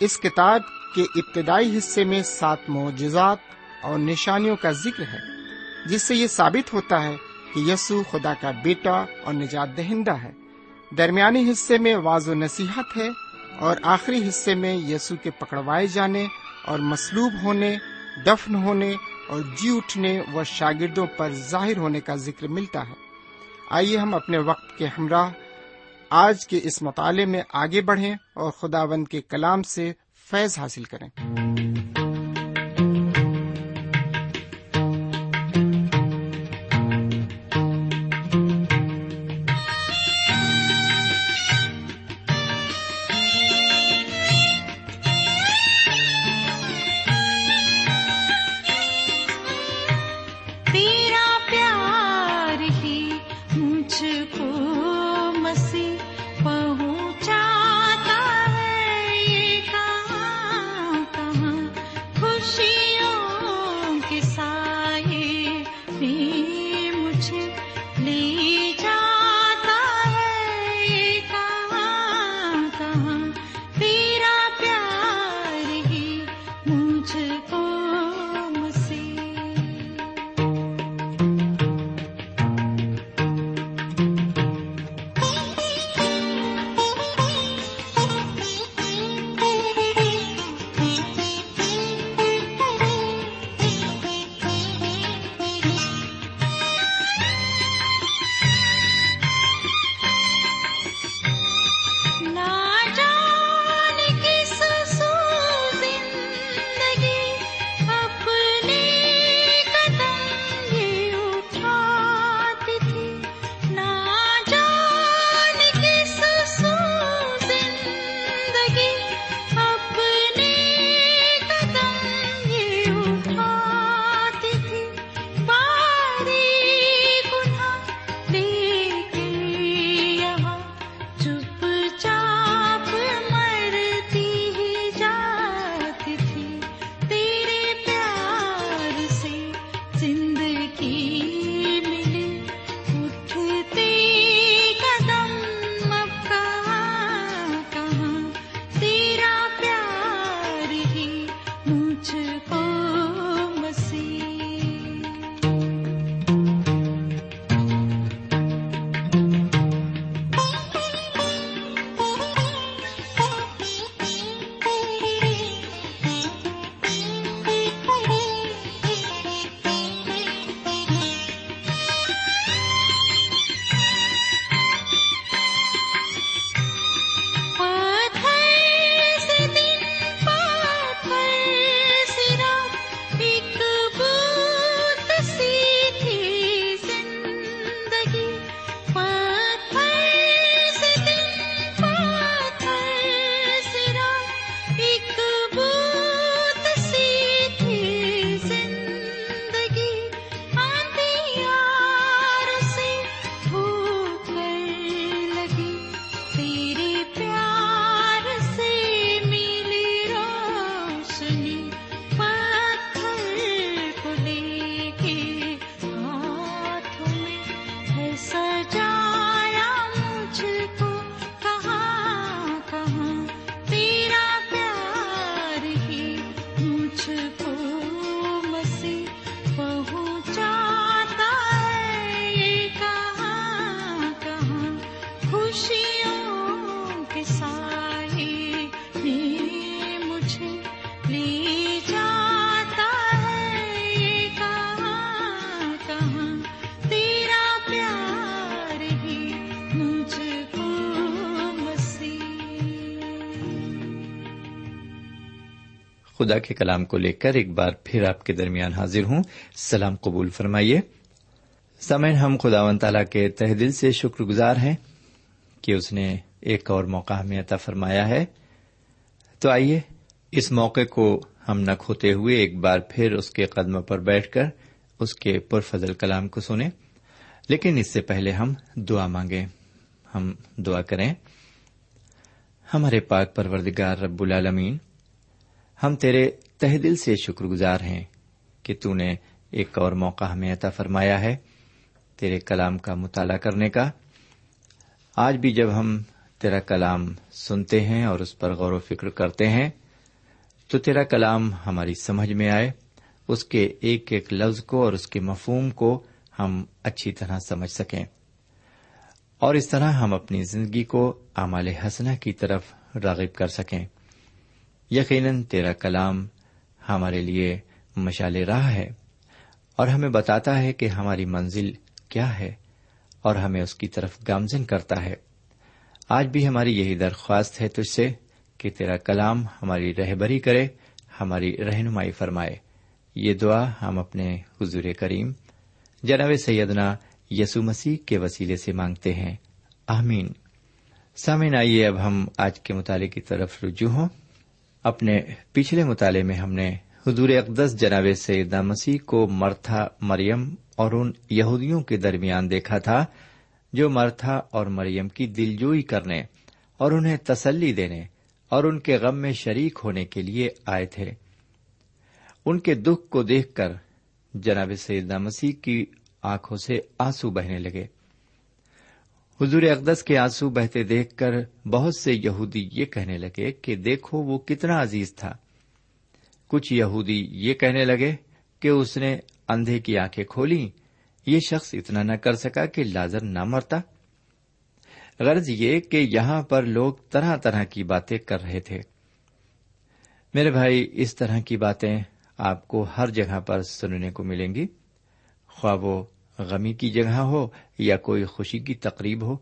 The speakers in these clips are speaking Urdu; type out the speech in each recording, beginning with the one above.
اس کتاب کے ابتدائی حصے میں سات معجزات اور نشانیوں کا ذکر ہے، جس سے یہ ثابت ہوتا ہے کہ یسو خدا کا بیٹا اور نجات دہندہ ہے۔ درمیانی حصے میں واض و نصیحت ہے اور آخری حصے میں یسو کے پکڑوائے جانے اور مسلوب ہونے، دفن ہونے اور جی اٹھنے و شاگردوں پر ظاہر ہونے کا ذکر ملتا ہے۔ آئیے ہم اپنے وقت کے ہمراہ آج کے اس مطالعے میں آگے بڑھیں اور خدا بند کے کلام سے فیض حاصل کریں۔ خدا کے کلام کو لے کر ایک بار پھر آپ کے درمیان حاضر ہوں۔ سلام قبول فرمائیے۔ سمن ہم خدا و تعالیٰ کے تہ دل سے شکر گزار ہیں کہ اس نے ایک اور موقع ہمیں عطا فرمایا ہے۔ تو آئیے اس موقع کو ہم نہ کھوتے ہوئے ایک بار پھر اس کے قدم پر بیٹھ کر اس کے پرفضل کلام کو سنیں۔ لیکن اس سے پہلے ہم دعا مانگیں۔ ہم دعا کریں۔ ہمارے پاک پروردگار رب العالمین ہم تیرے تہ دل سے شکر گزار ہیں کہ تو نے ایک اور موقع ہمیں عطا فرمایا ہے تیرے کلام کا مطالعہ کرنے کا۔ آج بھی جب ہم تیرا کلام سنتے ہیں اور اس پر غور و فکر کرتے ہیں، تو تیرا کلام ہماری سمجھ میں آئے، اس کے ایک ایک لفظ کو اور اس کے مفہوم کو ہم اچھی طرح سمجھ سکیں۔ اور اس طرح ہم اپنی زندگی کو اعمال حسنہ کی طرف راغب کر سکیں۔ یقیناً تیرا کلام ہمارے لیے مشال راہ ہے اور ہمیں بتاتا ہے کہ ہماری منزل کیا ہے اور ہمیں اس کی طرف گامزن کرتا ہے۔ آج بھی ہماری یہی درخواست ہے تجھ سے کہ تیرا کلام ہماری رہبری کرے، ہماری رہنمائی فرمائے۔ یہ دعا ہم اپنے حضور کریم، جناب سیدنا یسو مسیح کے وسیلے سے مانگتے ہیں۔ آمین۔ سامن آئیے اب ہم آج کے مطالعے کی طرف رجوع ہوں۔ اپنے پچھلے مطالعے میں ہم نے حضور اقدس جناب سیدہ مسیح کو مرتھا مریم اور ان یہودیوں کے درمیان دیکھا تھا، جو مرتھا اور مریم کی دلجوئی کرنے اور انہیں تسلی دینے اور ان کے غم میں شریک ہونے کے لیے آئے تھے۔ ان کے دکھ کو دیکھ کر جناب سیدہ مسیح کی آنکھوں سے آنسو بہنے لگے۔ حضور اقدس کے آنسو بہتے دیکھ کر بہت سے یہودی یہ کہنے لگے کہ دیکھو وہ کتنا عزیز تھا۔ کچھ یہودی یہ کہنے لگے کہ اس نے اندھے کی آنکھیں کھولی۔ یہ شخص اتنا نہ کر سکا کہ لازر نہ مرتا۔ غرض یہ کہ یہاں پر لوگ طرح طرح کی باتیں کر رہے تھے۔ میرے بھائی، اس طرح کی باتیں آپ کو ہر جگہ پر سننے کو ملیں گی۔ خواب وہ غمی کی جگہ ہو یا کوئی خوشی کی تقریب ہو،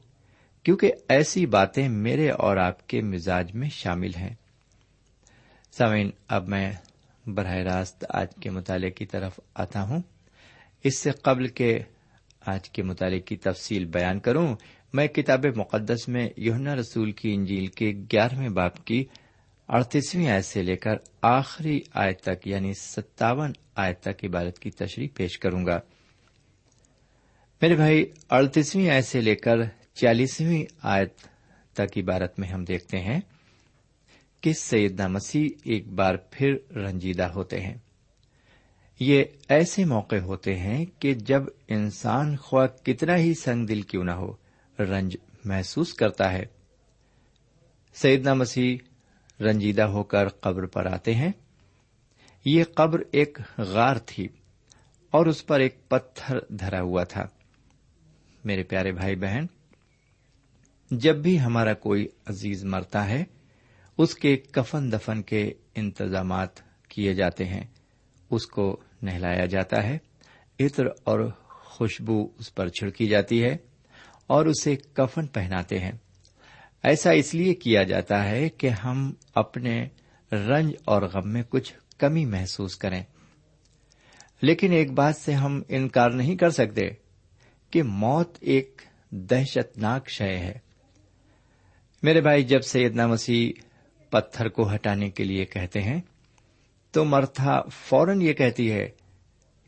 کیونکہ ایسی باتیں میرے اور آپ کے مزاج میں شامل ہیں۔ سمین اب میں براہ راست آج کے مطالعے کی طرف آتا ہوں۔ اس سے قبل کے آج کے مطالعے کی تفصیل بیان کروں، میں کتاب مقدس میں یونا رسول کی انجیل کے گیارہویں باپ کی اڑتیسویں آیت سے لے کر آخری آیت تک یعنی ستاون آیت تک عبارت کی تشریح پیش کروں گا۔ میرے بھائی، اڑتیسویں آیت سے لے کر چالیسویں آیت تک عبارت میں ہم دیکھتے ہیں کہ سیدنا مسیح ایک بار پھر رنجیدہ ہوتے ہیں۔ یہ ایسے موقع ہوتے ہیں کہ جب انسان خواہ کتنا ہی سنگ دل کیوں نہ ہو، رنج محسوس کرتا ہے۔ سیدنا مسیح رنجیدہ ہو کر قبر پر آتے ہیں۔ یہ قبر ایک غار تھی اور اس پر ایک پتھر دھرا ہوا تھا۔ میرے پیارے بھائی بہن، جب بھی ہمارا کوئی عزیز مرتا ہے، اس کے کفن دفن کے انتظامات کیے جاتے ہیں، اس کو نہلایا جاتا ہے، عطر اور خوشبو اس پر چھڑکی جاتی ہے اور اسے کفن پہناتے ہیں۔ ایسا اس لیے کیا جاتا ہے کہ ہم اپنے رنج اور غم میں کچھ کمی محسوس کریں۔ لیکن ایک بات سے ہم انکار نہیں کر سکتے۔ کہ موت ایک دہشت ناک شے ہے۔ میرے بھائی، جب سیدنا مسیح پتھر کو ہٹانے کے لیے کہتے ہیں، تو مرتھا فوراً یہ کہتی ہے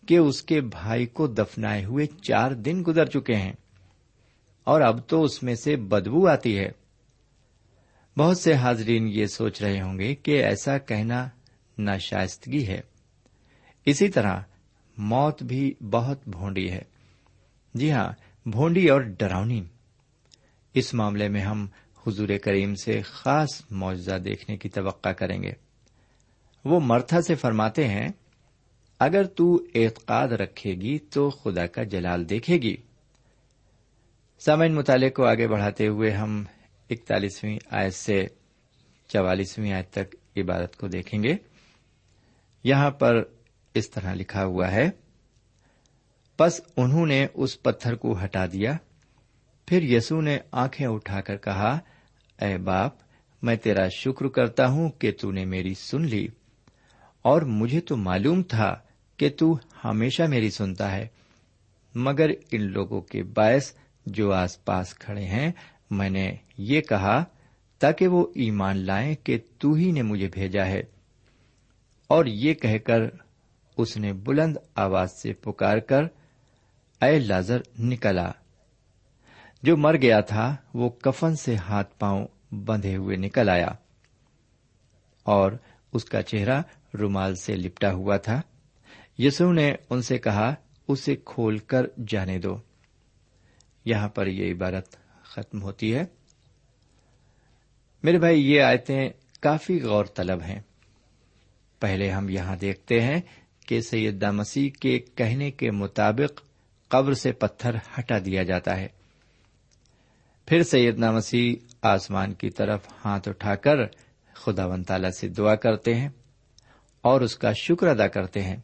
کہ اس کے بھائی کو دفنائے ہوئے چار دن گزر چکے ہیں اور اب تو اس میں سے بدبو آتی ہے۔ بہت سے حاضرین یہ سوچ رہے ہوں گے کہ ایسا کہنا ناشائستگی ہے۔ اسی طرح موت بھی بہت بھونڈی ہے۔ جی ہاں بھونڈی اور ڈراؤنی اس معاملے میں ہم حضور کریم سے خاص معاوضہ دیکھنے کی توقع کریں گے۔ وہ مرتھا سے فرماتے ہیں، اگر تو اعتقاد رکھے گی تو خدا کا جلال دیکھے گی۔ سامعین مطالعے کو آگے بڑھاتے ہوئے ہم اکتالیسویں آیت سے چوالیسویں آیت تک عبادت کو دیکھیں گے۔ یہاں پر اس طرح لکھا ہوا ہے بس انہوں نے اس پتھر کو ہٹا دیا۔ پھر یسو نے آنکھیں اٹھا کر کہا، اے باپ، میں تیرا شکر کرتا ہوں کہ تو نے میری سن لی۔ اور مجھے تو معلوم تھا کہ تو ہمیشہ میری سنتا ہے۔ مگر ان لوگوں کے باعث جو آس پاس کھڑے ہیں، میں نے یہ کہا، تاکہ وہ ایمان لائیں کہ تو ہی نے مجھے بھیجا ہے۔ اور یہ کہہ کر اس نے بلند آواز سے پکار کر اے لازر، نکلا۔ جو مر گیا تھا، وہ کفن سے ہاتھ پاؤں بندھے ہوئے نکل آیا۔ اور اس کا چہرہ رومال سے لپٹا ہوا تھا۔ یسو نے ان سے کہا، اسے کھول کر جانے دو۔ یہاں پر یہ عبارت ختم ہوتی ہے۔ میرے بھائی، یہ آیتیں کافی غور طلب ہیں۔ پہلے ہم یہاں دیکھتے ہیں کہ سیدہ مسیح کے کہنے کے مطابق قبر سے پتھر ہٹا دیا جاتا ہے۔ پھر سیدنا مسیح آسمان کی طرف ہاتھ اٹھا کر خدا و تعالی سے دعا کرتے ہیں اور اس کا شکر ادا کرتے ہیں۔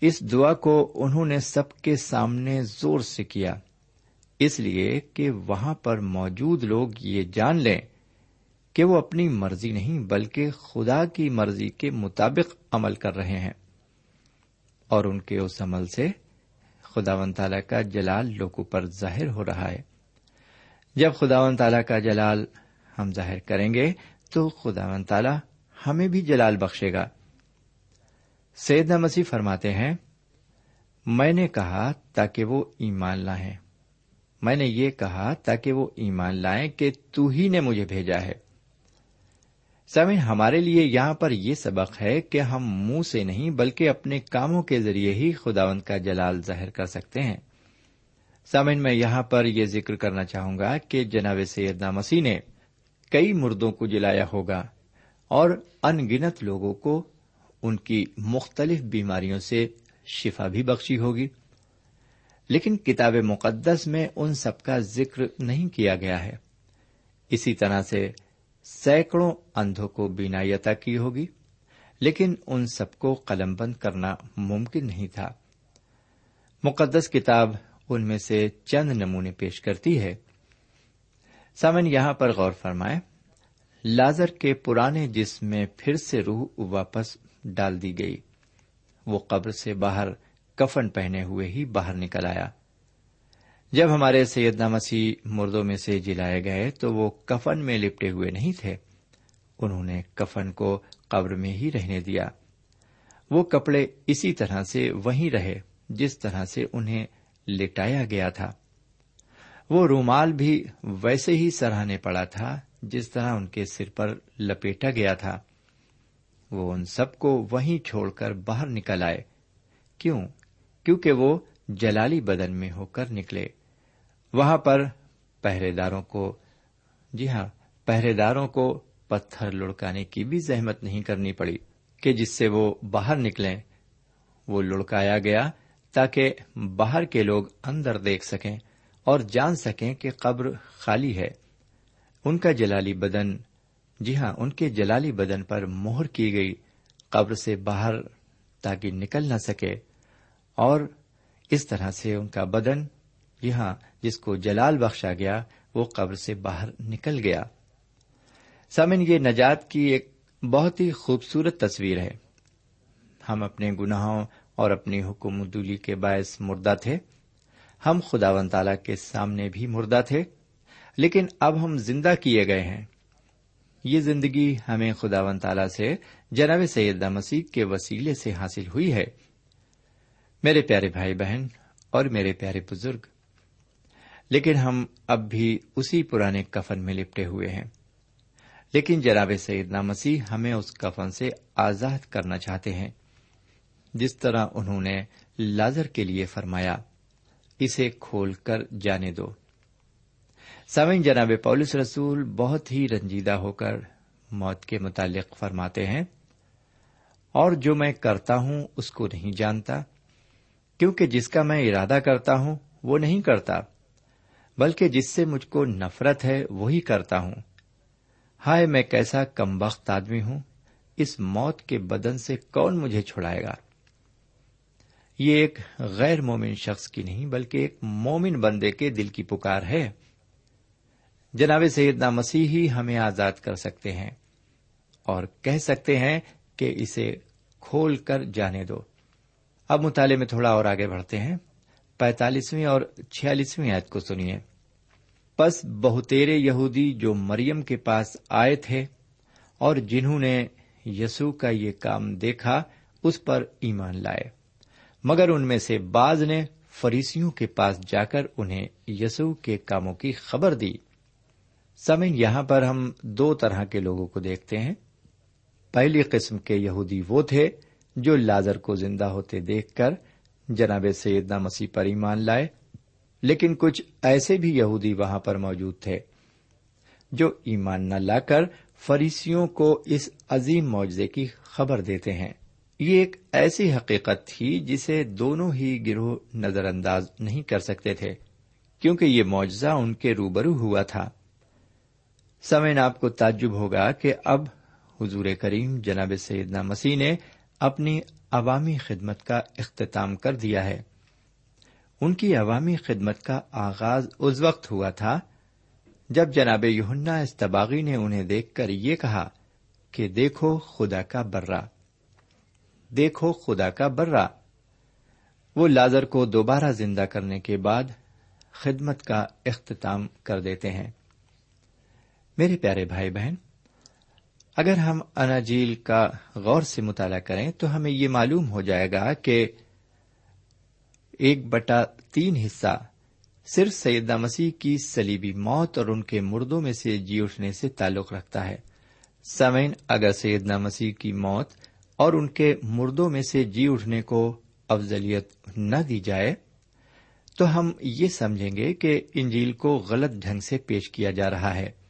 اس دعا کو انہوں نے سب کے سامنے زور سے کیا۔ اس لیے کہ وہاں پر موجود لوگ یہ جان لیں کہ وہ اپنی مرضی نہیں بلکہ خدا کی مرضی کے مطابق عمل کر رہے ہیں اور ان کے اس عمل سے خدا و تعالی کا جلال لوگوں پر ظاہر ہو رہا ہے۔ جب خدا و تعالی کا جلال ہم ظاہر کریں گے، تو خدا و تعالی ہمیں بھی جلال بخشے گا۔ سید مسیح فرماتے ہیں، میں نے کہا تاکہ وہ ایمان لائیں۔ میں نے یہ کہا تاکہ وہ ایمان لائیں کہ تو ہی نے مجھے بھیجا ہے۔ سمن ہمارے لیے یہاں پر یہ سبق ہے کہ ہم منہ سے نہیں بلکہ اپنے کاموں کے ذریعے ہی خداوند کا جلال ظاہر کر سکتے ہیں۔ سامن میں یہاں پر یہ ذکر کرنا چاہوں گا کہ جناب سیدنا مسیح نے کئی مردوں کو جلایا ہوگا اور ان گنت لوگوں کو ان کی مختلف بیماریوں سے شفا بھی بخشی ہوگی۔ لیکن کتاب مقدس میں ان سب کا ذکر نہیں کیا گیا ہے۔ اسی طرح سے سینکڑوں اندھوں کو بینائی عطا کی ہوگی، لیکن ان سب کو قلم بند کرنا ممکن نہیں تھا۔ مقدس کتاب ان میں سے چند نمونے پیش کرتی ہے۔ سامن، یہاں پر غور فرمائے لازر کے پرانے جسم میں پھر سے روح واپس ڈال دی گئی۔ وہ قبر سے باہر کفن پہنے ہوئے ہی باہر نکل آیا۔ جب ہمارے سیدنا مسیح مردوں میں سے جلائے گئے تو وہ کفن میں لپٹے ہوئے نہیں تھے۔ انہوں نے کفن کو قبر میں ہی رہنے دیا۔ وہ کپڑے اسی طرح سے وہیں رہے جس طرح سے انہیں لٹایا گیا تھا۔ وہ رومال بھی ویسے ہی سراہنے پڑا تھا جس طرح ان کے سر پر لپیٹا گیا تھا۔ وہ ان سب کو وہیں چھوڑ کر باہر نکل آئے۔ کیوں؟ کیونکہ وہ جلالی بدن میں ہو کر نکلے۔ وہاں پر پہرے داروں کو جی ہاں پہرے داروں کو پتھر لڑکانے کی بھی زحمت نہیں کرنی پڑی کہ جس سے وہ باہر نکلیں۔ وہ لڑکایا گیا تاکہ باہر کے لوگ اندر دیکھ سکیں اور جان سکیں کہ قبر خالی ہے۔ ان کا جلالی بدن جی ہاں ان کے جلالی بدن پر مہر کی گئی قبر سے باہر تاکہ نکل نہ سکے اور اس طرح سے ان کا بدن جی ہاں جس کو جلال بخشا گیا، وہ قبر سے باہر نکل گیا۔ سمن یہ نجات کی ایک بہت ہی خوبصورت تصویر ہے۔ ہم اپنے گناہوں اور اپنی حکومت کے باعث مردہ تھے۔ ہم خدا و تعالی کے سامنے بھی مردہ تھے۔ لیکن اب ہم زندہ کیے گئے ہیں۔ یہ زندگی ہمیں خدا و تعالی سے، جناب سیدہ مسیح کے وسیلے سے حاصل ہوئی ہے۔ میرے پیارے بھائی بہن اور میرے پیارے بزرگ لیکن ہم اب بھی اسی پرانے کفن میں لپٹے ہوئے ہیں۔ لیکن جناب سیدنا مسیح ہمیں اس کفن سے آزاد کرنا چاہتے ہیں۔ جس طرح انہوں نے لازر کے لیے فرمایا، اسے کھول کر جانے دو۔ سوئن جناب پولس رسول بہت ہی رنجیدہ ہو کر موت کے متعلق فرماتے ہیں۔ اور جو میں کرتا ہوں، اس کو نہیں جانتا، کیونکہ جس کا میں ارادہ کرتا ہوں، وہ نہیں کرتا۔ بلکہ جس سے مجھ کو نفرت ہے، وہی کرتا ہوں۔ ہائے، میں کیسا کم بخت آدمی ہوں۔ اس موت کے بدن سے کون مجھے چھڑائے گا؟ یہ ایک غیر مومن شخص کی نہیں، بلکہ ایک مومن بندے کے دل کی پکار ہے۔ جناب سیدنا مسیح ہی ہمیں آزاد کر سکتے ہیں اور کہہ سکتے ہیں کہ اسے کھول کر جانے دو۔ اب مطالعے میں تھوڑا اور آگے بڑھتے ہیں۔ پینتالیسویں اور چھیالیسویں آیت کو سنیے۔ پس بہتےرے یہودی جو مریم کے پاس آئے تھے اور جنہوں نے یسوع کا یہ کام دیکھا، اس پر ایمان لائے۔ مگر ان میں سے بعض نے فریسیوں کے پاس جا کر انہیں یسوع کے کاموں کی خبر دی۔ سمن یہاں پر ہم دو طرح کے لوگوں کو دیکھتے ہیں۔ پہلی قسم کے یہودی وہ تھے جو لازر کو زندہ ہوتے دیکھ کر جناب سیدنا مسیح پر ایمان لائے، لیکن کچھ ایسے بھی یہودی وہاں پر موجود تھے جو ایمان نہ لا کر فریسیوں کو اس عظیم معاوضے کی خبر دیتے ہیں۔ یہ ایک ایسی حقیقت تھی جسے دونوں ہی گروہ نظر انداز نہیں کر سکتے تھے، کیونکہ یہ معجزہ ان کے روبرو ہوا تھا۔ سمین آپ کو تعجب ہوگا کہ اب حضور کریم جناب سیدنا مسیح نے اپنی عوامی خدمت کا اختتام کر دیا ہے۔ ان کی عوامی خدمت کا آغاز اس وقت ہوا تھا جب جناب یوننا استباغی نے انہیں دیکھ کر یہ کہا کہ دیکھو خدا کا برا دیکھو خدا کا برا وہ لازر کو دوبارہ زندہ کرنے کے بعد خدمت کا اختتام کر دیتے ہیں۔ میرے پیارے بھائی بہن اگر ہم اناجیل کا غور سے مطالعہ کریں تو ہمیں یہ معلوم ہو جائے گا کہ ایک بٹا تین حصہ صرف سیدہ مسیح کی سلیبی موت اور ان کے مردوں میں سے جی اٹھنے سے تعلق رکھتا ہے۔ سمین اگر سیدنا مسیح کی موت اور ان کے مردوں میں سے جی اٹھنے کو افضلیت نہ دی جائے، تو ہم یہ سمجھیں گے کہ انجیل کو غلط ڈھنگ سے پیش کیا جا رہا ہے۔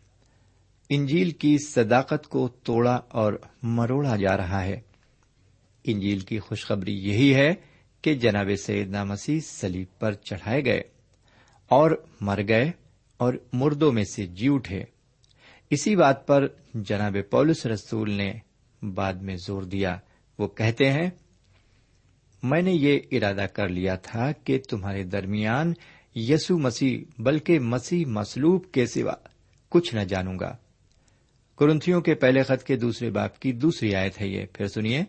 انجیل کی صداقت کو توڑا اور مروڑا جا رہا ہے۔ انجیل کی خوشخبری یہی ہے کہ جناب سیدنا مسیح سلیب پر چڑھائے گئے اور مر گئے اور مردوں میں سے جی اٹھے۔ اسی بات پر جناب پولس رسول نے بعد میں زور دیا۔ وہ کہتے ہیں، میں نے یہ ارادہ کر لیا تھا کہ تمہارے درمیان یسو مسیح، بلکہ مسیح مسلوب کے سوا کچھ نہ جانوں گا۔ کرنتھیوں کے پہلے خط کے دوسرے باپ کی دوسری آیت ہے یہ۔ پھر سنیے۔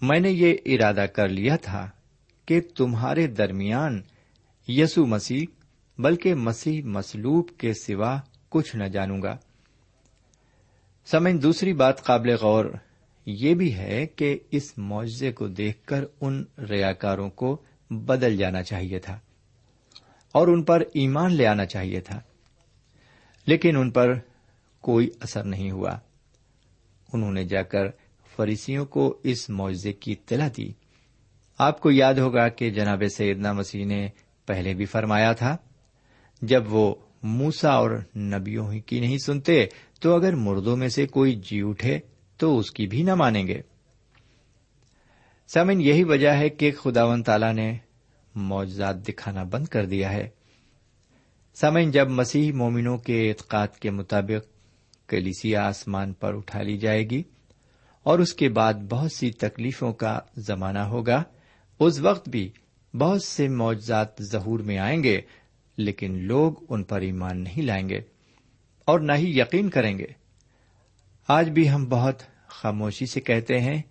میں نے یہ ارادہ کر لیا تھا کہ تمہارے درمیان یسو مسیح، بلکہ مسیح مسلوب کے سوا کچھ نہ جانوں گا۔ سمجھ دوسری بات قابل غور یہ بھی ہے کہ اس معجزے کو دیکھ کر ان ریاکاروں کو بدل جانا چاہیے تھا اور ان پر ایمان لے آنا چاہیے تھا۔ لیکن ان پر کوئی اثر نہیں ہوا۔ انہوں نے جا کر فریسیوں کو اس معاوضے کی اطلاع دی۔ آپ کو یاد ہوگا کہ جناب سیدنا مسیح نے پہلے بھی فرمایا تھا، جب وہ موسا اور نبیوں کی نہیں سنتے، تو اگر مردوں میں سے کوئی جی اٹھے تو اس کی بھی نہ مانیں گے۔ سمن یہی وجہ ہے کہ خدا و تعالی نے معجزات دکھانا بند کر دیا ہے۔ سمن جب مسیح مومنوں کے اعتقاد کے مطابق کلیسیا آسمان پر اٹھا لی جائے گی اور اس کے بعد بہت سی تکلیفوں کا زمانہ ہوگا۔ اس وقت بھی بہت سے معجزات ظہور میں آئیں گے، لیکن لوگ ان پر ایمان نہیں لائیں گے اور نہ ہی یقین کریں گے۔ آج بھی ہم بہت خاموشی سے کہتے ہیں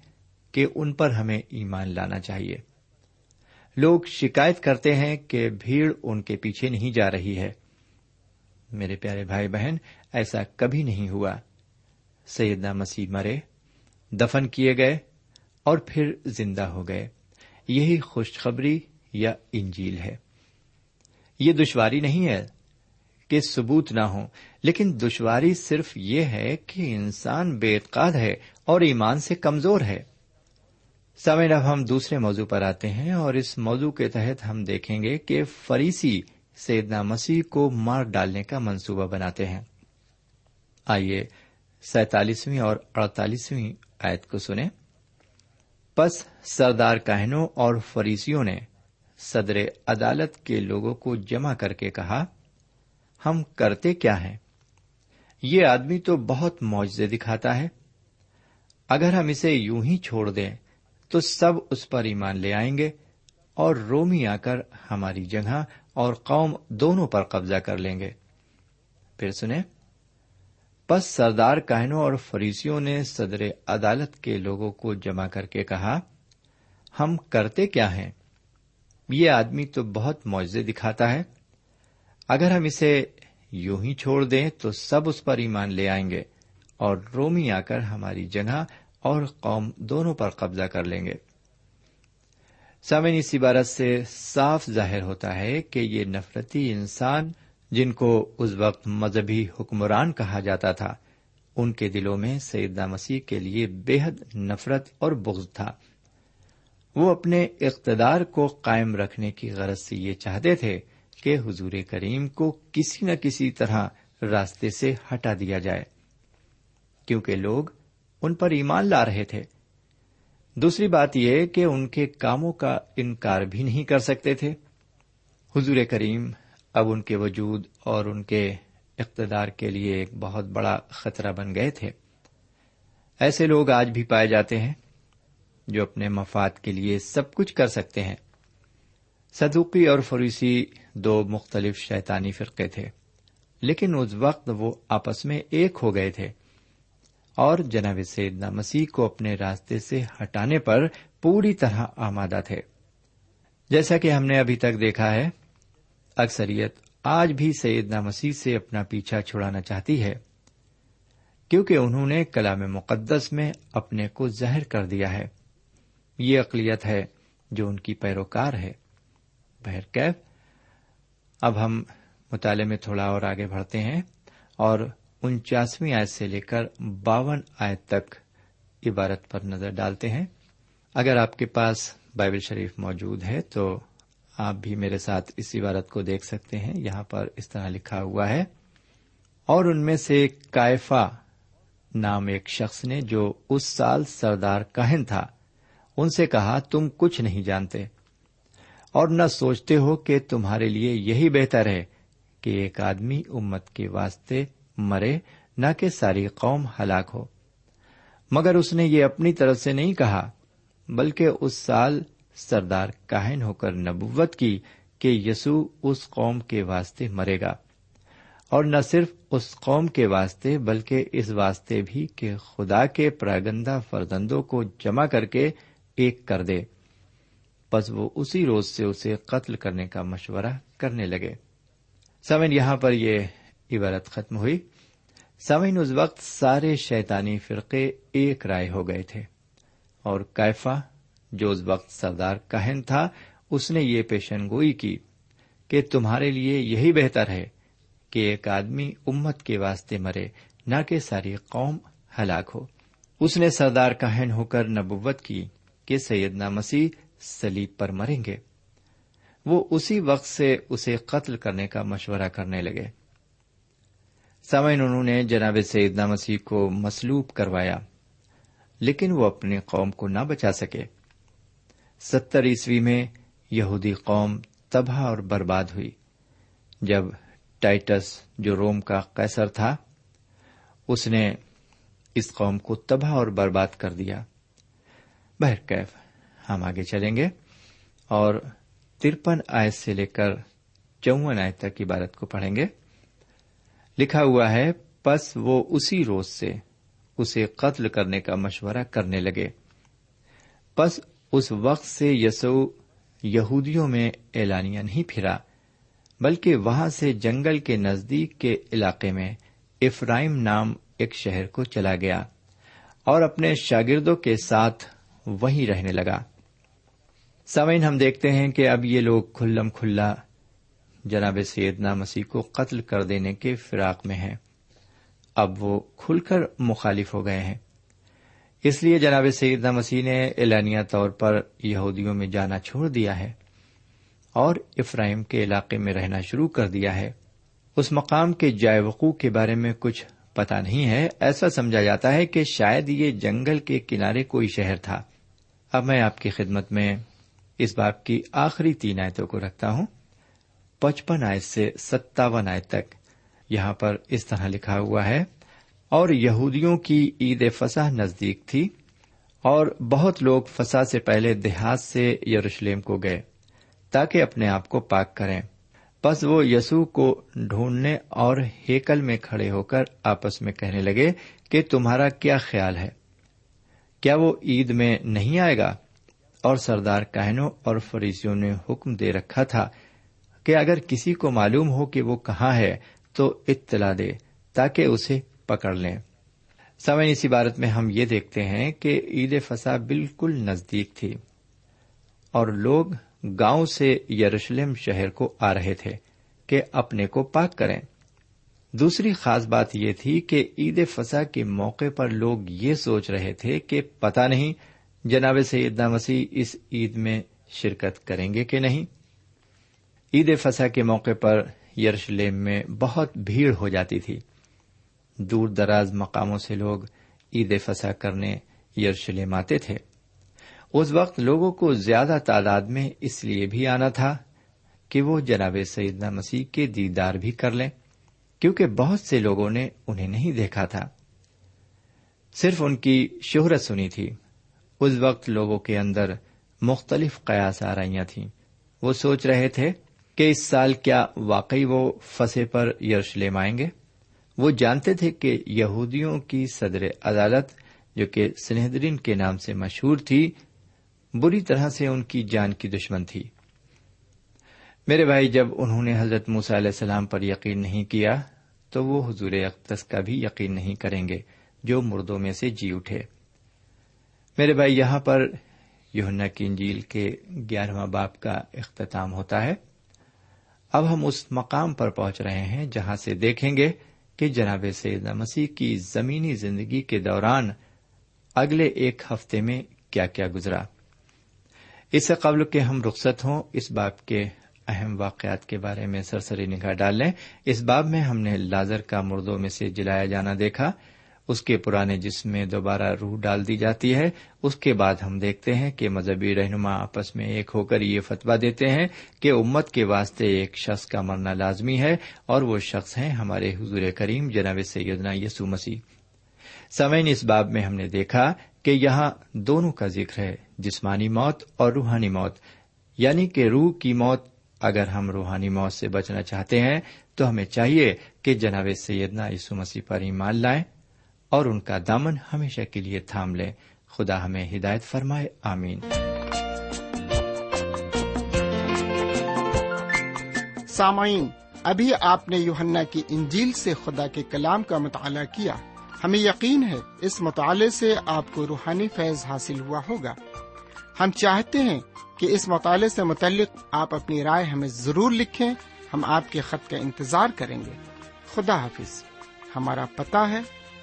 کہ ان پر ہمیں ایمان لانا چاہیے۔ لوگ شکایت کرتے ہیں کہ بھیڑ ان کے پیچھے نہیں جا رہی ہے۔ میرے پیارے بھائی بہن ایسا کبھی نہیں ہوا۔ سیدنا مسیح مرے، دفن کیے گئے اور پھر زندہ ہو گئے۔ یہی خوشخبری یا انجیل ہے۔ یہ دشواری نہیں ہے کہ ثبوت نہ ہو لیکن دشواری صرف یہ ہے کہ انسان بے اعتقاد ہے اور ایمان سے کمزور ہے۔ سمعین اب ہم دوسرے موضوع پر آتے ہیں اور اس موضوع کے تحت ہم دیکھیں گے کہ فریسی سیدنا مسیح کو مار ڈالنے کا منصوبہ بناتے ہیں۔ آئیے سینتالیسویں اور اڑتالیسویں آیت کو سنیں۔ پس سردار کہنوں اور فریسیوں نے صدر عدالت کے لوگوں کو جمع کر کے کہا، ہم کرتے کیا ہیں؟ یہ آدمی تو بہت معجزے دکھاتا ہے۔ اگر ہم اسے یوں ہی چھوڑ دیں، تو سب اس پر ایمان لے آئیں گے اور رومی آ کر ہماری جگہ اور قوم دونوں پر قبضہ کر لیں گے۔ پھر سنیں۔ پس سردار کہنوں اور فریسیوں نے صدر عدالت کے لوگوں کو جمع کر کے کہا، ہم کرتے کیا ہیں؟ یہ آدمی تو بہت معذے دکھاتا ہے۔ اگر ہم اسے یوں ہی چھوڑ دیں تو سب اس پر ایمان لے آئیں گے اور رومی آ کر ہماری جگہ اور قوم دونوں پر قبضہ کر لیں گے۔ سمن اس عبارت سے صاف ظاہر ہوتا ہے کہ یہ نفرتی انسان جن کو اس وقت مذہبی حکمران کہا جاتا تھا، ان کے دلوں میں سیدنا مسیح کے لیے بے حد نفرت اور بغض تھا۔ وہ اپنے اقتدار کو قائم رکھنے کی غرض سے یہ چاہتے تھے کہ حضور کریم کو کسی نہ کسی طرح راستے سے ہٹا دیا جائے، کیونکہ لوگ ان پر ایمان لا رہے تھے۔ دوسری بات یہ کہ ان کے کاموں کا انکار بھی نہیں کر سکتے تھے۔ حضور کریم اب ان کے وجود اور ان کے اقتدار کے لیے ایک بہت بڑا خطرہ بن گئے تھے۔ ایسے لوگ آج بھی پائے جاتے ہیں جو اپنے مفاد کے لیے سب کچھ کر سکتے ہیں۔ صدوقی اور فروسی دو مختلف شیطانی فرقے تھے، لیکن اس وقت وہ آپس میں ایک ہو گئے تھے۔ اور جناب سیدنا مسیح کو اپنے راستے سے ہٹانے پر پوری طرح آمادہ تھے۔ جیسا کہ ہم نے ابھی تک دیکھا ہے اکثریت آج بھی سیدنا مسیح سے اپنا پیچھا چھڑانا چاہتی ہے، کیونکہ انہوں نے کلام مقدس میں اپنے کو زہر کر دیا ہے۔ یہ اقلیت ہے جو ان کی پیروکار ہے۔ بہرکیف اب ہم مطالعے میں تھوڑا اور آگے بڑھتے ہیں اور انچاسویں آیت سے لے کر باون آیت تک عبارت پر نظر ڈالتے ہیں۔ اگر آپ کے پاس بائبل شریف موجود ہے تو آپ بھی میرے ساتھ اس عبارت کو دیکھ سکتے ہیں۔ یہاں پر اس طرح لکھا ہوا ہے، اور ان میں سے کائفا نام ایک شخص نے جو اس سال سردار کہن تھا، ان سے کہا، تم کچھ نہیں جانتے، اور نہ سوچتے ہو کہ تمہارے لیے یہی بہتر ہے کہ ایک آدمی امت کے واسطے مرے، نہ کہ ساری قوم ہلاک ہو۔ مگر اس نے یہ اپنی طرف سے نہیں کہا، بلکہ اس سال سردار کاہن ہو کر نبوت کی کہ یسو اس قوم کے واسطے مرے گا۔ اور نہ صرف اس قوم کے واسطے بلکہ اس واسطے بھی کہ خدا کے پراگندہ فرزندوں کو جمع کر کے ایک کر دے۔ بس وہ اسی روز سے اسے قتل کرنے کا مشورہ کرنے لگے۔ سمن، یہاں پر یہ عبارت ختم ہوئی۔ سمن، اس وقت سارے شیطانی فرقے ایک رائے ہو گئے تھے اور کیفا جو اس وقت سردار کہن تھا، اس نے یہ پیشن گوئی کی کہ تمہارے لیے یہی بہتر ہے کہ ایک آدمی امت کے واسطے مرے، نہ کہ ساری قوم ہلاک ہو۔ اس نے سردار کہن ہو کر نبوت کی کہ سیدنا مسیح سلیب پر مریں گے۔ وہ اسی وقت سے اسے قتل کرنے کا مشورہ کرنے لگے۔ سمعین انہوں نے جناب سیدنا مسیح کو مسلوب کروایا، لیکن وہ اپنی قوم کو نہ بچا سکے۔ ستر عیسوی میں یہودی قوم تباہ اور برباد ہوئی۔ جب ٹائٹس، جو روم کا کیسر تھا، اس نے اس قوم کو تباہ اور برباد کر دیا۔ بہرکیف ہم آگے چلیں گے۔ اور ترپن آیت سے لے کر چون آیت تک عبارت کو پڑھیں گے۔ لکھا ہوا ہے، پس وہ اسی روز سے اسے قتل کرنے کا مشورہ کرنے لگے۔ پس اس وقت سے یسو یہودیوں میں اعلانیہ نہیں پھرا، بلکہ وہاں سے جنگل کے نزدیک کے علاقے میں افرائم نام ایک شہر کو چلا گیا اور اپنے شاگردوں کے ساتھ وہیں رہنے لگا۔ سوئن ہم دیکھتے ہیں کہ اب یہ لوگ کھلم کھلا جناب سیدنا مسیح کو قتل کر دینے کے فراق میں ہیں۔ اب وہ کھل کر مخالف ہو گئے ہیں۔ اس لیے جناب سیدنا مسیح نے اعلانیہ طور پر یہودیوں میں جانا چھوڑ دیا ہے اور افراہیم کے علاقے میں رہنا شروع کر دیا ہے۔ اس مقام کے جائے وقوع کے بارے میں کچھ پتا نہیں ہے۔ ایسا سمجھا جاتا ہے کہ شاید یہ جنگل کے کنارے کوئی شہر تھا۔ اب میں آپ کی خدمت میں اس باپ کی آخری تین آیتوں کو رکھتا ہوں۔ پچپن آیت سے ستاون آیت تک یہاں پر اس طرح لکھا ہوا ہے۔ اور یہودیوں کی عید فسح نزدیک تھی اور بہت لوگ فسا سے پہلے دیہات سے یروشلم کو گئے تاکہ اپنے آپ کو پاک کریں۔ بس وہ یسو کو ڈھونڈنے اور ہیکل میں کھڑے ہو کر آپس میں کہنے لگے کہ تمہارا کیا خیال ہے؟ کیا وہ عید میں نہیں آئے گا؟ اور سردار کہنوں اور فریسیوں نے حکم دے رکھا تھا کہ اگر کسی کو معلوم ہو کہ وہ کہاں ہے تو اطلاع دے تاکہ اسے پکڑ لیں۔ سوئن اس عبارت میں ہم یہ دیکھتے ہیں کہ عید فسا بالکل نزدیک تھی اور لوگ گاؤں سے یروشلم شہر کو آ رہے تھے کہ اپنے کو پاک کریں۔ دوسری خاص بات یہ تھی کہ عید فسا کے موقع پر لوگ یہ سوچ رہے تھے کہ پتا نہیں جناب سیدنا مسیح اس عید میں شرکت کریں گے کہ نہیں۔ عید فسا کے موقع پر یروشلم میں بہت بھیڑ ہو جاتی تھی۔ دور دراز مقاموں سے لوگ عید فسا کرنے یروشلم آتے تھے۔ اس وقت لوگوں کو زیادہ تعداد میں اس لیے بھی آنا تھا کہ وہ جناب سیدنا مسیح کے دیدار بھی کر لیں، کیونکہ بہت سے لوگوں نے انہیں نہیں دیکھا تھا۔ صرف ان کی شہرت سنی تھی۔ اس وقت لوگوں کے اندر مختلف قیاس آ رہی تھیں۔ وہ سوچ رہے تھے کہ اس سال کیا واقعی وہ فسے پر یروشلم آئیں گے؟ وہ جانتے تھے کہ یہودیوں کی صدر عدالت جو کہ سنہدرین کے نام سے مشہور تھی، بری طرح سے ان کی جان کی دشمن تھی۔ میرے بھائی، جب انہوں نے حضرت موسیٰ علیہ السلام پر یقین نہیں کیا، تو وہ حضور اقدس کا بھی یقین نہیں کریں گے، جو مردوں میں سے جی اٹھے۔ میرے بھائی، یہاں پر یونا کی انجیل کے گیارہواں باپ کا اختتام ہوتا ہے۔ اب ہم اس مقام پر پہنچ رہے ہیں جہاں سے دیکھیں گے کہ جناب سید مسیح کی زمینی زندگی کے دوران اگلے ایک ہفتے میں کیا کیا گزرا۔ اس سے قبل کہ ہم رخصت ہوں، اس باپ کے اہم واقعات کے بارے میں سرسری نگاہ ڈال لیں۔ اس باب میں ہم نے لازر کا مردوں میں سے جلایا جانا دیکھا۔ اس کے پرانے جسم میں دوبارہ روح ڈال دی جاتی ہے۔ اس کے بعد ہم دیکھتے ہیں کہ مذہبی رہنما آپس میں ایک ہو کر یہ فتوا دیتے ہیں کہ امت کے واسطے ایک شخص کا مرنا لازمی ہے اور وہ شخص ہیں ہمارے حضور کریم جناب سیدنا یسو مسیح۔ سمعین، اس باب میں ہم نے دیکھا کہ یہاں دونوں کا ذکر ہے، جسمانی موت اور روحانی موت۔ یعنی کہ روح کی موت، اگر ہم روحانی موت سے بچنا چاہتے ہیں تو ہمیں چاہیے کہ جناب سیدنا یسو مسیح پر ایمان لائیں۔ اور ان کا دامن ہمیشہ کے لیے تھام لیں خدا ہمیں ہدایت فرمائے، آمین۔ سامعین، ابھی آپ نے یوہنا کی انجیل سے خدا کے کلام کا مطالعہ کیا۔ ہمیں یقین ہے اس مطالعے سے آپ کو روحانی فیض حاصل ہوا ہوگا۔ ہم چاہتے ہیں کہ اس مطالعے سے متعلق آپ اپنی رائے ہمیں ضرور لکھیں۔ ہم آپ کے خط کا انتظار کریں گے۔ خدا حافظ، ہمارا پتا ہے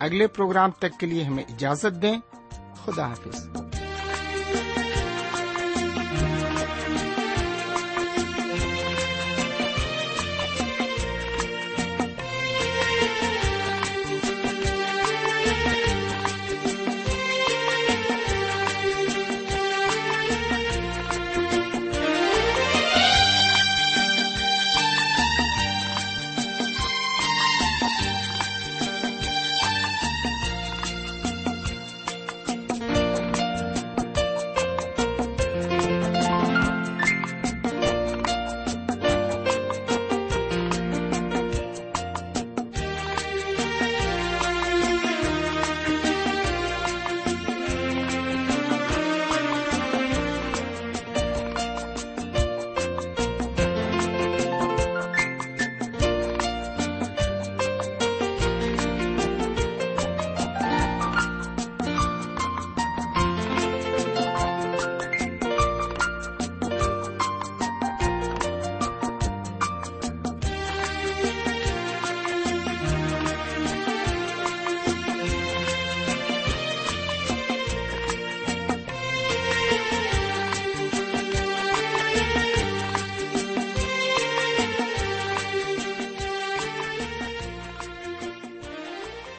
اگلے پروگرام تک کے لیے ہمیں اجازت دیں۔ خدا حافظ۔